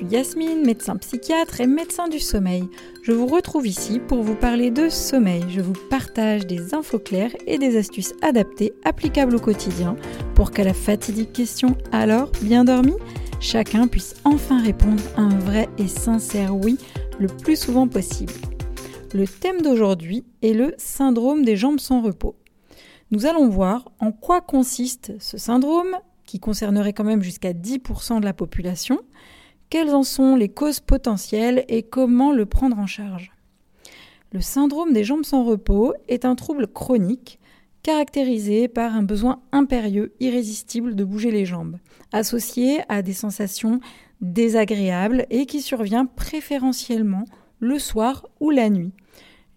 suis Yasmine, médecin psychiatre et médecin du sommeil. Je vous retrouve ici pour vous parler de sommeil. Je vous partage des infos claires et des astuces adaptées applicables au quotidien pour qu'à la fatidique question alors bien dormi, chacun puisse enfin répondre un vrai et sincère oui le plus souvent possible. Le thème d'aujourd'hui est le syndrome des jambes sans repos. Nous allons voir en quoi consiste ce syndrome, qui concernerait quand même jusqu'à 10% de la population, quelles en sont les causes potentielles et comment le prendre en charge? Le syndrome des jambes sans repos est un trouble chronique caractérisé par un besoin impérieux, irrésistible de bouger les jambes, associé à des sensations désagréables et qui survient préférentiellement le soir ou la nuit,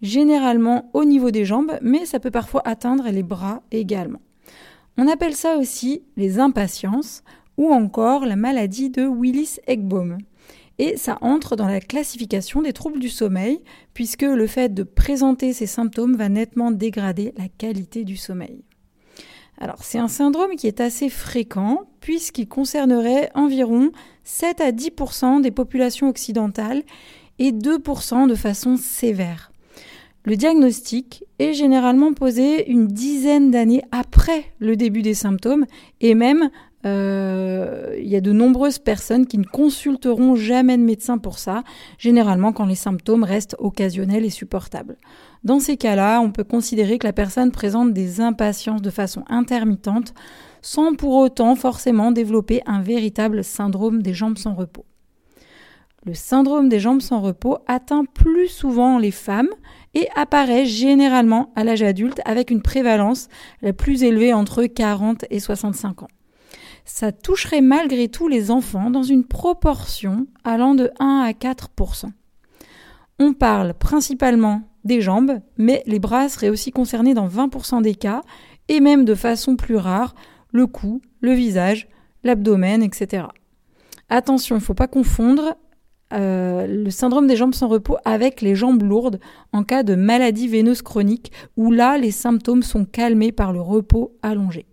généralement au niveau des jambes, mais ça peut parfois atteindre les bras également. On appelle ça aussi les impatiences ou encore la maladie de Willis-Eggbom. Et ça entre dans la classification des troubles du sommeil, puisque le fait de présenter ces symptômes va nettement dégrader la qualité du sommeil. Alors c'est un syndrome qui est assez fréquent, puisqu'il concernerait environ 7 à 10% des populations occidentales et 2% de façon sévère. Le diagnostic est généralement posé une dizaine d'années après le début des symptômes et même euh, il y a de nombreuses personnes qui ne consulteront jamais de médecin pour ça, généralement quand les symptômes restent occasionnels et supportables. Dans ces cas-là, on peut considérer que la personne présente des impatiences de façon intermittente sans pour autant forcément développer un véritable syndrome des jambes sans repos. Le syndrome des jambes sans repos atteint plus souvent les femmes et apparaît généralement à l'âge adulte avec une prévalence la plus élevée entre 40 et 65 ans. Ça toucherait malgré tout les enfants dans une proportion allant de 1 à 4% On parle principalement des jambes, mais les bras seraient aussi concernés dans 20% des cas, et même de façon plus rare, le cou, le visage, l'abdomen, etc. Attention, il ne faut pas confondre euh, le syndrome des jambes sans repos avec les jambes lourdes en cas de maladie veineuse chronique où là les symptômes sont calmés par le repos allongé.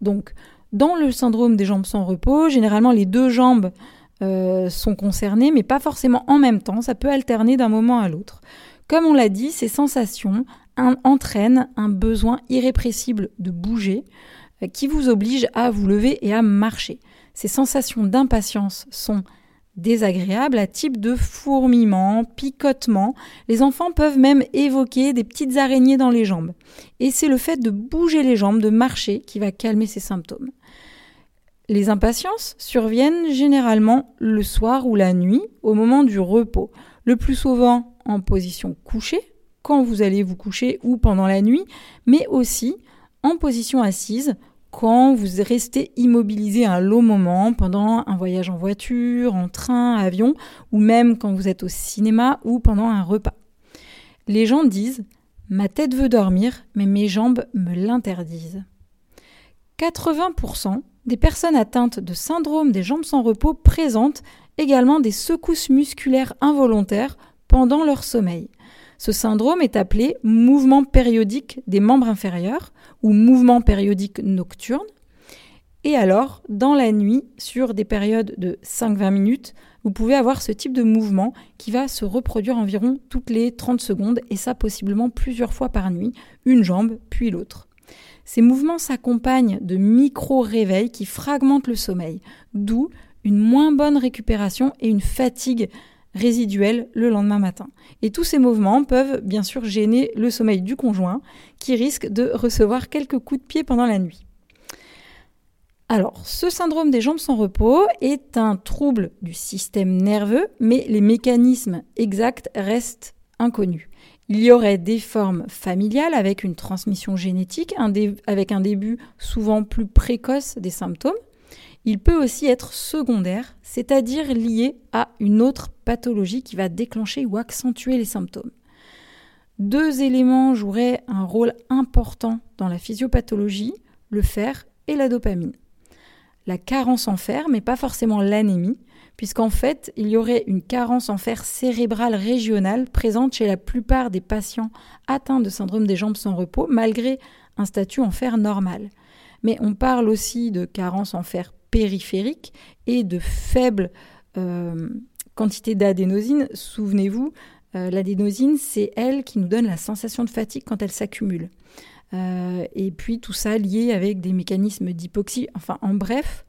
Donc dans le syndrome des jambes sans repos, généralement les deux jambes euh, sont concernées mais pas forcément en même temps, ça peut alterner d'un moment à l'autre. Comme on l'a dit, ces sensations entraînent un besoin irrépressible de bouger euh, qui vous oblige à vous lever et à marcher. Ces sensations d'impatience sont désagréable à type de fourmillement, picotement. Les enfants peuvent même évoquer des petites araignées dans les jambes. Et c'est le fait de bouger les jambes, de marcher, qui va calmer ces symptômes. Les impatiences surviennent généralement le soir ou la nuit, au moment du repos, le plus souvent en position couchée, quand vous allez vous coucher ou pendant la nuit, mais aussi en position assise quand vous restez immobilisé un long moment pendant un voyage en voiture, en train, avion, ou même quand vous êtes au cinéma ou pendant un repas. Les gens disent Ma tête veut dormir, mais mes jambes me l'interdisent. 80% des personnes atteintes de syndrome des jambes sans repos présentent également des secousses musculaires involontaires pendant leur sommeil. Ce syndrome est appelé mouvement périodique des membres inférieurs ou mouvement périodique nocturne. Et alors, dans la nuit, sur des périodes de 5-20 minutes, vous pouvez avoir ce type de mouvement qui va se reproduire environ toutes les 30 secondes, et ça possiblement plusieurs fois par nuit, une jambe puis l'autre. Ces mouvements s'accompagnent de micro-réveils qui fragmentent le sommeil, d'où une moins bonne récupération et une fatigue résiduelle le lendemain matin. Et tous ces mouvements peuvent bien sûr gêner le sommeil du conjoint qui risque de recevoir quelques coups de pied pendant la nuit. Alors, ce syndrome des jambes sans repos est un trouble du système nerveux, mais les mécanismes exacts restent inconnus. Il y aurait des formes familiales avec une transmission génétique, avec un début souvent plus précoce des symptômes, il peut aussi être secondaire, c'est-à-dire lié à une autre pathologie qui va déclencher ou accentuer les symptômes. Deux éléments joueraient un rôle important dans la physiopathologie, le fer et la dopamine. La carence en fer, mais pas forcément l'anémie, puisqu'en fait, il y aurait une carence en fer cérébrale régionale présente chez la plupart des patients atteints de syndrome des jambes sans repos, malgré un statut en fer normal. Mais on parle aussi de carence en fer périphérique et de faible quantité d'adénosine, souvenez-vous, l'adénosine, c'est elle qui nous donne la sensation de fatigue quand elle s'accumule. et puis tout ça lié avec des mécanismes d'hypoxie. Enfin, en bref,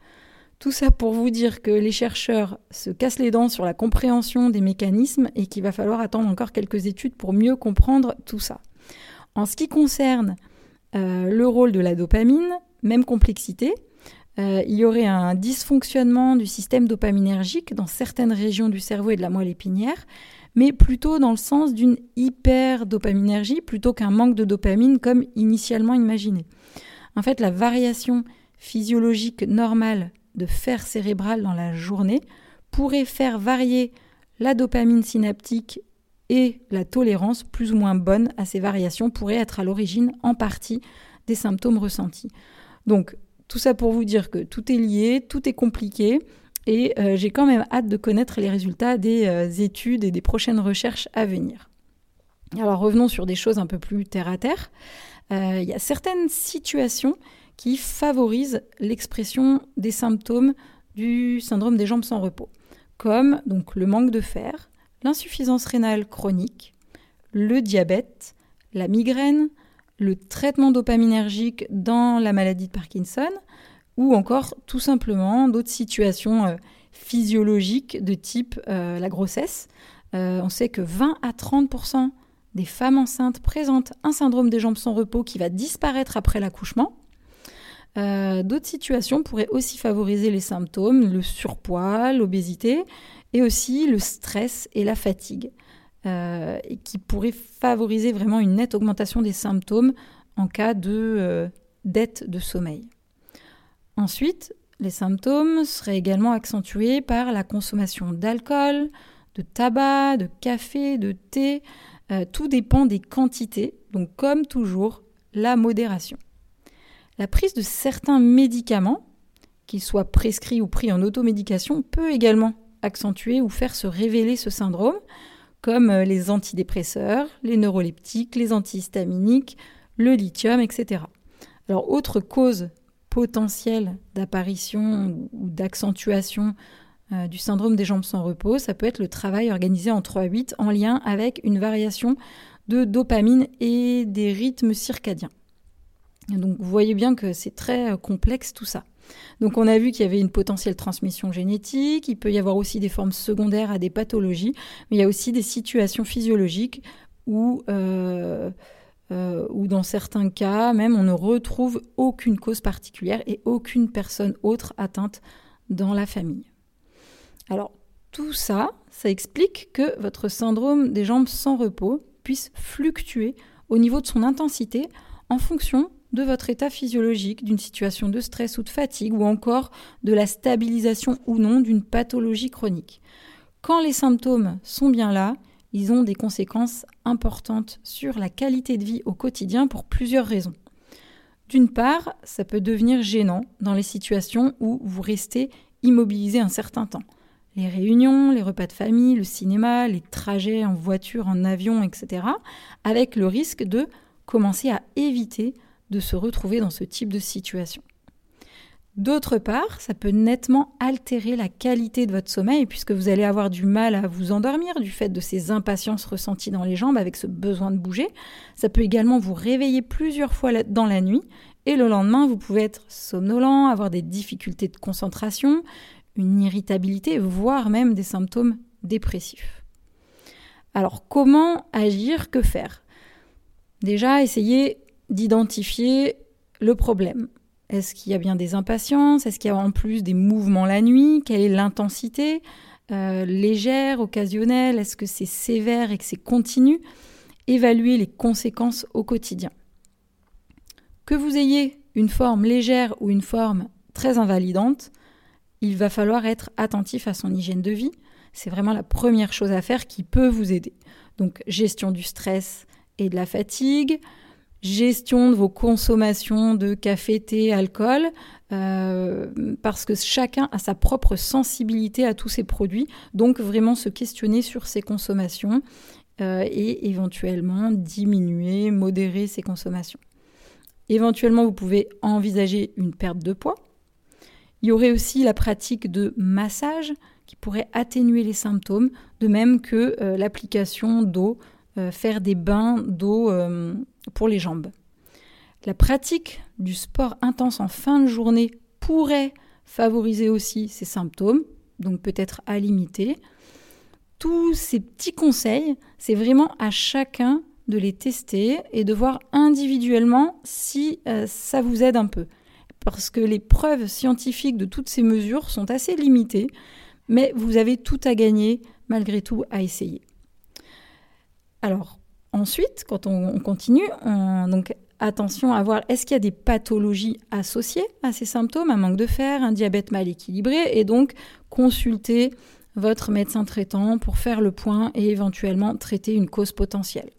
tout ça pour vous dire que les chercheurs se cassent les dents sur la compréhension des mécanismes et qu'il va falloir attendre encore quelques études pour mieux comprendre tout ça. En ce qui concerne euh, le rôle de la dopamine, même complexité, euh, il y aurait un dysfonctionnement du système dopaminergique dans certaines régions du cerveau et de la moelle épinière, mais plutôt dans le sens d'une hyperdopaminergie plutôt qu'un manque de dopamine comme initialement imaginé. En fait, la variation physiologique normale de fer cérébral dans la journée pourrait faire varier la dopamine synaptique et la tolérance plus ou moins bonne à ces variations pourrait être à l'origine en partie des symptômes ressentis. Donc tout ça pour vous dire que tout est lié, tout est compliqué et euh, j'ai quand même hâte de connaître les résultats des euh, études et des prochaines recherches à venir. Alors revenons sur des choses un peu plus terre à terre. Euh, il y a certaines situations qui favorise l'expression des symptômes du syndrome des jambes sans repos, comme donc le manque de fer, l'insuffisance rénale chronique, le diabète, la migraine, le traitement dopaminergique dans la maladie de Parkinson, ou encore tout simplement d'autres situations euh, physiologiques de type euh, la grossesse. Euh, on sait que 20 à 30% des femmes enceintes présentent un syndrome des jambes sans repos qui va disparaître après l'accouchement. Euh, d'autres situations pourraient aussi favoriser les symptômes, le surpoids, l'obésité, et aussi le stress et la fatigue, euh, qui pourraient favoriser vraiment une nette augmentation des symptômes en cas de euh, dette de sommeil. Ensuite, les symptômes seraient également accentués par la consommation d'alcool, de tabac, de café, de thé. tout dépend des quantités, donc comme toujours, la modération. La prise de certains médicaments, qu'ils soient prescrits ou pris en automédication, peut également accentuer ou faire se révéler ce syndrome, comme euh, les antidépresseurs, les neuroleptiques, les antihistaminiques, le lithium, etc. Alors, autre cause potentielle d'apparition ou d'accentuation euh, du syndrome des jambes sans repos, ça peut être le travail organisé en 3-8 en lien avec une variation de dopamine et des rythmes circadiens. Donc vous voyez bien que c'est très euh, complexe tout ça. Donc on a vu qu'il y avait une potentielle transmission génétique, il peut y avoir aussi des formes secondaires à des pathologies, mais il y a aussi des situations physiologiques où, euh, euh, dans certains cas même on ne retrouve aucune cause particulière et aucune personne autre atteinte dans la famille. Alors tout ça, ça explique que votre syndrome des jambes sans repos puisse fluctuer au niveau de son intensité en fonction de votre état physiologique, d'une situation de stress ou de fatigue, ou encore de la stabilisation ou non d'une pathologie chronique. Quand les symptômes sont bien là, ils ont des conséquences importantes sur la qualité de vie au quotidien pour plusieurs raisons. D'une part, ça peut devenir gênant dans les situations où vous restez immobilisé un certain temps. Les réunions, les repas de famille, le cinéma, les trajets en voiture, en avion, etc. Avec le risque de commencer à éviter de se retrouver dans ce type de situation. D'autre part, ça peut nettement altérer la qualité de votre sommeil puisque vous allez avoir du mal à vous endormir du fait de ces impatiences ressenties dans les jambes avec ce besoin de bouger. Ça peut également vous réveiller plusieurs fois dans la nuit et le lendemain, vous pouvez être somnolent, avoir des difficultés de concentration, une irritabilité, voire même des symptômes dépressifs. Alors comment agir? Que faire? Déjà, essayez d'identifier le problème. Est-ce qu'il y a bien des impatiences? Est-ce qu'il y a en plus des mouvements la nuit? Quelle est l'intensité euh, Légère, occasionnelle? Est-ce que c'est sévère et que c'est continu? Évaluer les conséquences au quotidien. Que vous ayez une forme légère ou une forme très invalidante, il va falloir être attentif à son hygiène de vie. C'est vraiment la première chose à faire qui peut vous aider. Donc gestion du stress et de la fatigue, gestion de vos consommations de café, thé, alcool, euh, parce que chacun a sa propre sensibilité à tous ces produits, donc vraiment se questionner sur ses consommations euh, et éventuellement diminuer, modérer ses consommations. Éventuellement, vous pouvez envisager une perte de poids. Il y aurait aussi la pratique de massage qui pourrait atténuer les symptômes, de même que euh, l'application d'eau, faire des bains d'eau pour les jambes. La pratique du sport intense en fin de journée pourrait favoriser aussi ces symptômes, donc peut-être à limiter. Tous ces petits conseils, c'est vraiment à chacun de les tester et de voir individuellement si ça vous aide un peu. Parce que les preuves scientifiques de toutes ces mesures sont assez limitées mais vous avez tout à gagner malgré tout à essayer. Alors, ensuite, quand on, continue, attention à voir est-ce qu'il y a des pathologies associées à ces symptômes, un manque de fer, un diabète mal équilibré, et donc consulter votre médecin traitant pour faire le point et éventuellement traiter une cause potentielle.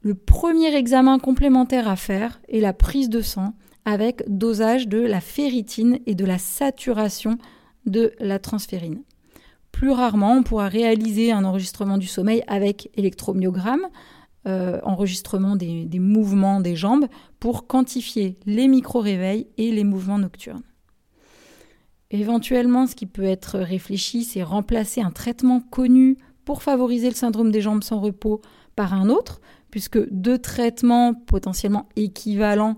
Le premier examen complémentaire à faire est la prise de sang avec dosage de la ferritine et de la saturation de la transférine. Plus rarement, on pourra réaliser un enregistrement du sommeil avec électromyogramme, euh, enregistrement des, des mouvements des jambes, pour quantifier les micro-réveils et les mouvements nocturnes. Éventuellement, ce qui peut être réfléchi, c'est remplacer un traitement connu pour favoriser le syndrome des jambes sans repos par un autre, puisque deux traitements potentiellement équivalents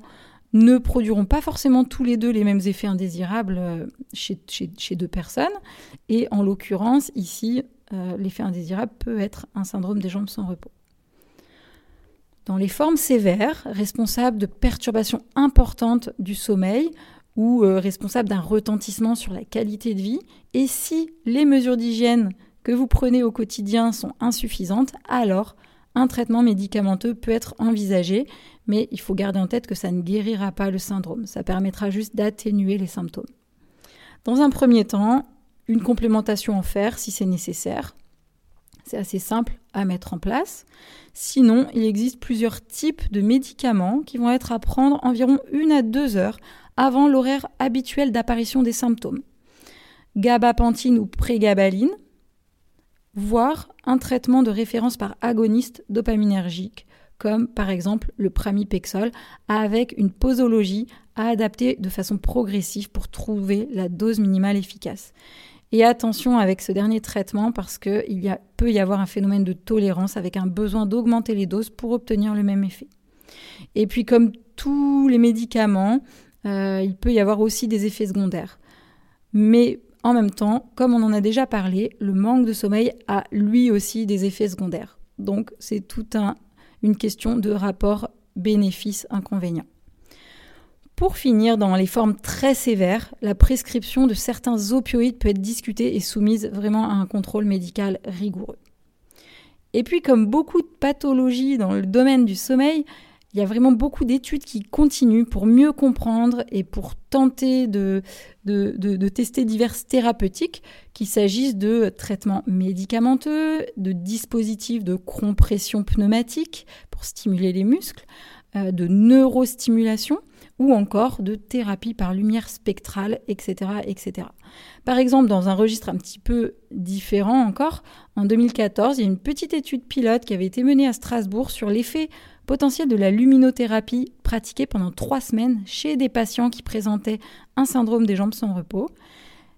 ne produiront pas forcément tous les deux les mêmes effets indésirables euh, chez, deux personnes. Et en l'occurrence, ici, euh, l'effet indésirable peut être un syndrome des jambes sans repos. Dans les formes sévères, responsables de perturbations importantes du sommeil ou euh, responsables d'un retentissement sur la qualité de vie, et si les mesures d'hygiène que vous prenez au quotidien sont insuffisantes, alors un traitement médicamenteux peut être envisagé, mais il faut garder en tête que ça ne guérira pas le syndrome, ça permettra juste d'atténuer les symptômes. Dans un premier temps, une complémentation en fer si c'est nécessaire. C'est assez simple à mettre en place. Sinon, il existe plusieurs types de médicaments qui vont être à prendre environ une à deux heures avant l'horaire habituel d'apparition des symptômes. Gabapentine ou prégabaline, voire un traitement de référence par agoniste dopaminergique, comme par exemple le pramipexol, avec une posologie à adapter de façon progressive pour trouver la dose minimale efficace. Et attention avec ce dernier traitement parce qu'il peut y avoir un phénomène de tolérance avec un besoin d'augmenter les doses pour obtenir le même effet. Et puis comme tous les médicaments, euh, il peut y avoir aussi des effets secondaires. Mais en même temps, comme on en a déjà parlé, le manque de sommeil a lui aussi des effets secondaires. Donc c'est tout un, une question de rapport bénéfice-inconvénient. Pour finir, dans les formes très sévères, la prescription de certains opioïdes peut être discutée et soumise vraiment à un contrôle médical rigoureux. Et puis, comme beaucoup de pathologies dans le domaine du sommeil, il y a vraiment beaucoup d'études qui continuent pour mieux comprendre et pour tenter de, tester diverses thérapeutiques, qu'il s'agisse de traitements médicamenteux, de dispositifs de compression pneumatique pour stimuler les muscles, euh, de neurostimulation ou encore de thérapie par lumière spectrale, etc., etc. Par exemple, dans un registre un petit peu différent encore, en 2014, il y a une petite étude pilote qui avait été menée à Strasbourg sur l'effet potentiel de la luminothérapie pratiquée pendant trois semaines chez des patients qui présentaient un syndrome des jambes sans repos.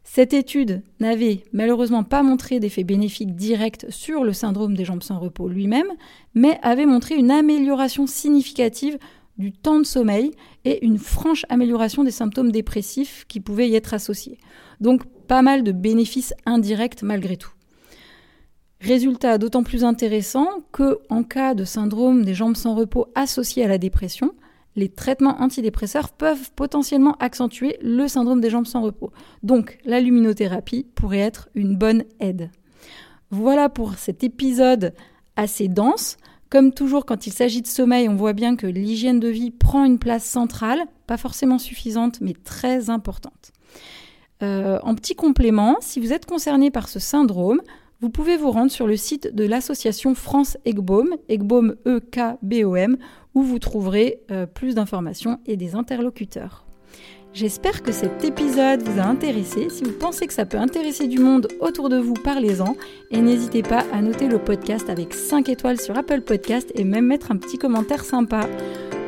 Cette étude n'avait malheureusement pas montré d'effet bénéfique direct sur le syndrome des jambes sans repos lui-même, mais avait montré une amélioration significative du temps de sommeil et une franche amélioration des symptômes dépressifs qui pouvaient y être associés. Donc pas mal de bénéfices indirects malgré tout. Résultat d'autant plus intéressant que, en cas de syndrome des jambes sans repos associé à la dépression, les traitements antidépresseurs peuvent potentiellement accentuer le syndrome des jambes sans repos. Donc, la luminothérapie pourrait être une bonne aide. Voilà pour cet épisode assez dense. Comme toujours, quand il s'agit de sommeil, on voit bien que l'hygiène de vie prend une place centrale, pas forcément suffisante, mais très importante. Euh, en petit complément, si vous êtes concerné par ce syndrome, vous pouvez vous rendre sur le site de l'association France EGBOM, EGBOM E-K-B-O-M, où vous trouverez euh, plus d'informations et des interlocuteurs. J'espère que cet épisode vous a intéressé. Si vous pensez que ça peut intéresser du monde autour de vous, parlez-en. Et n'hésitez pas à noter le podcast avec 5 étoiles sur Apple Podcast et même mettre un petit commentaire sympa.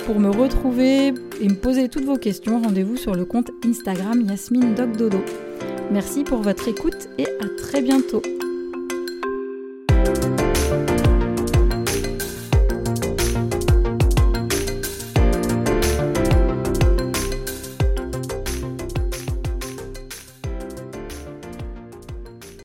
Pour me retrouver et me poser toutes vos questions, rendez-vous sur le compte Instagram Yasmine Doc Dodo. Merci pour votre écoute et à très bientôt.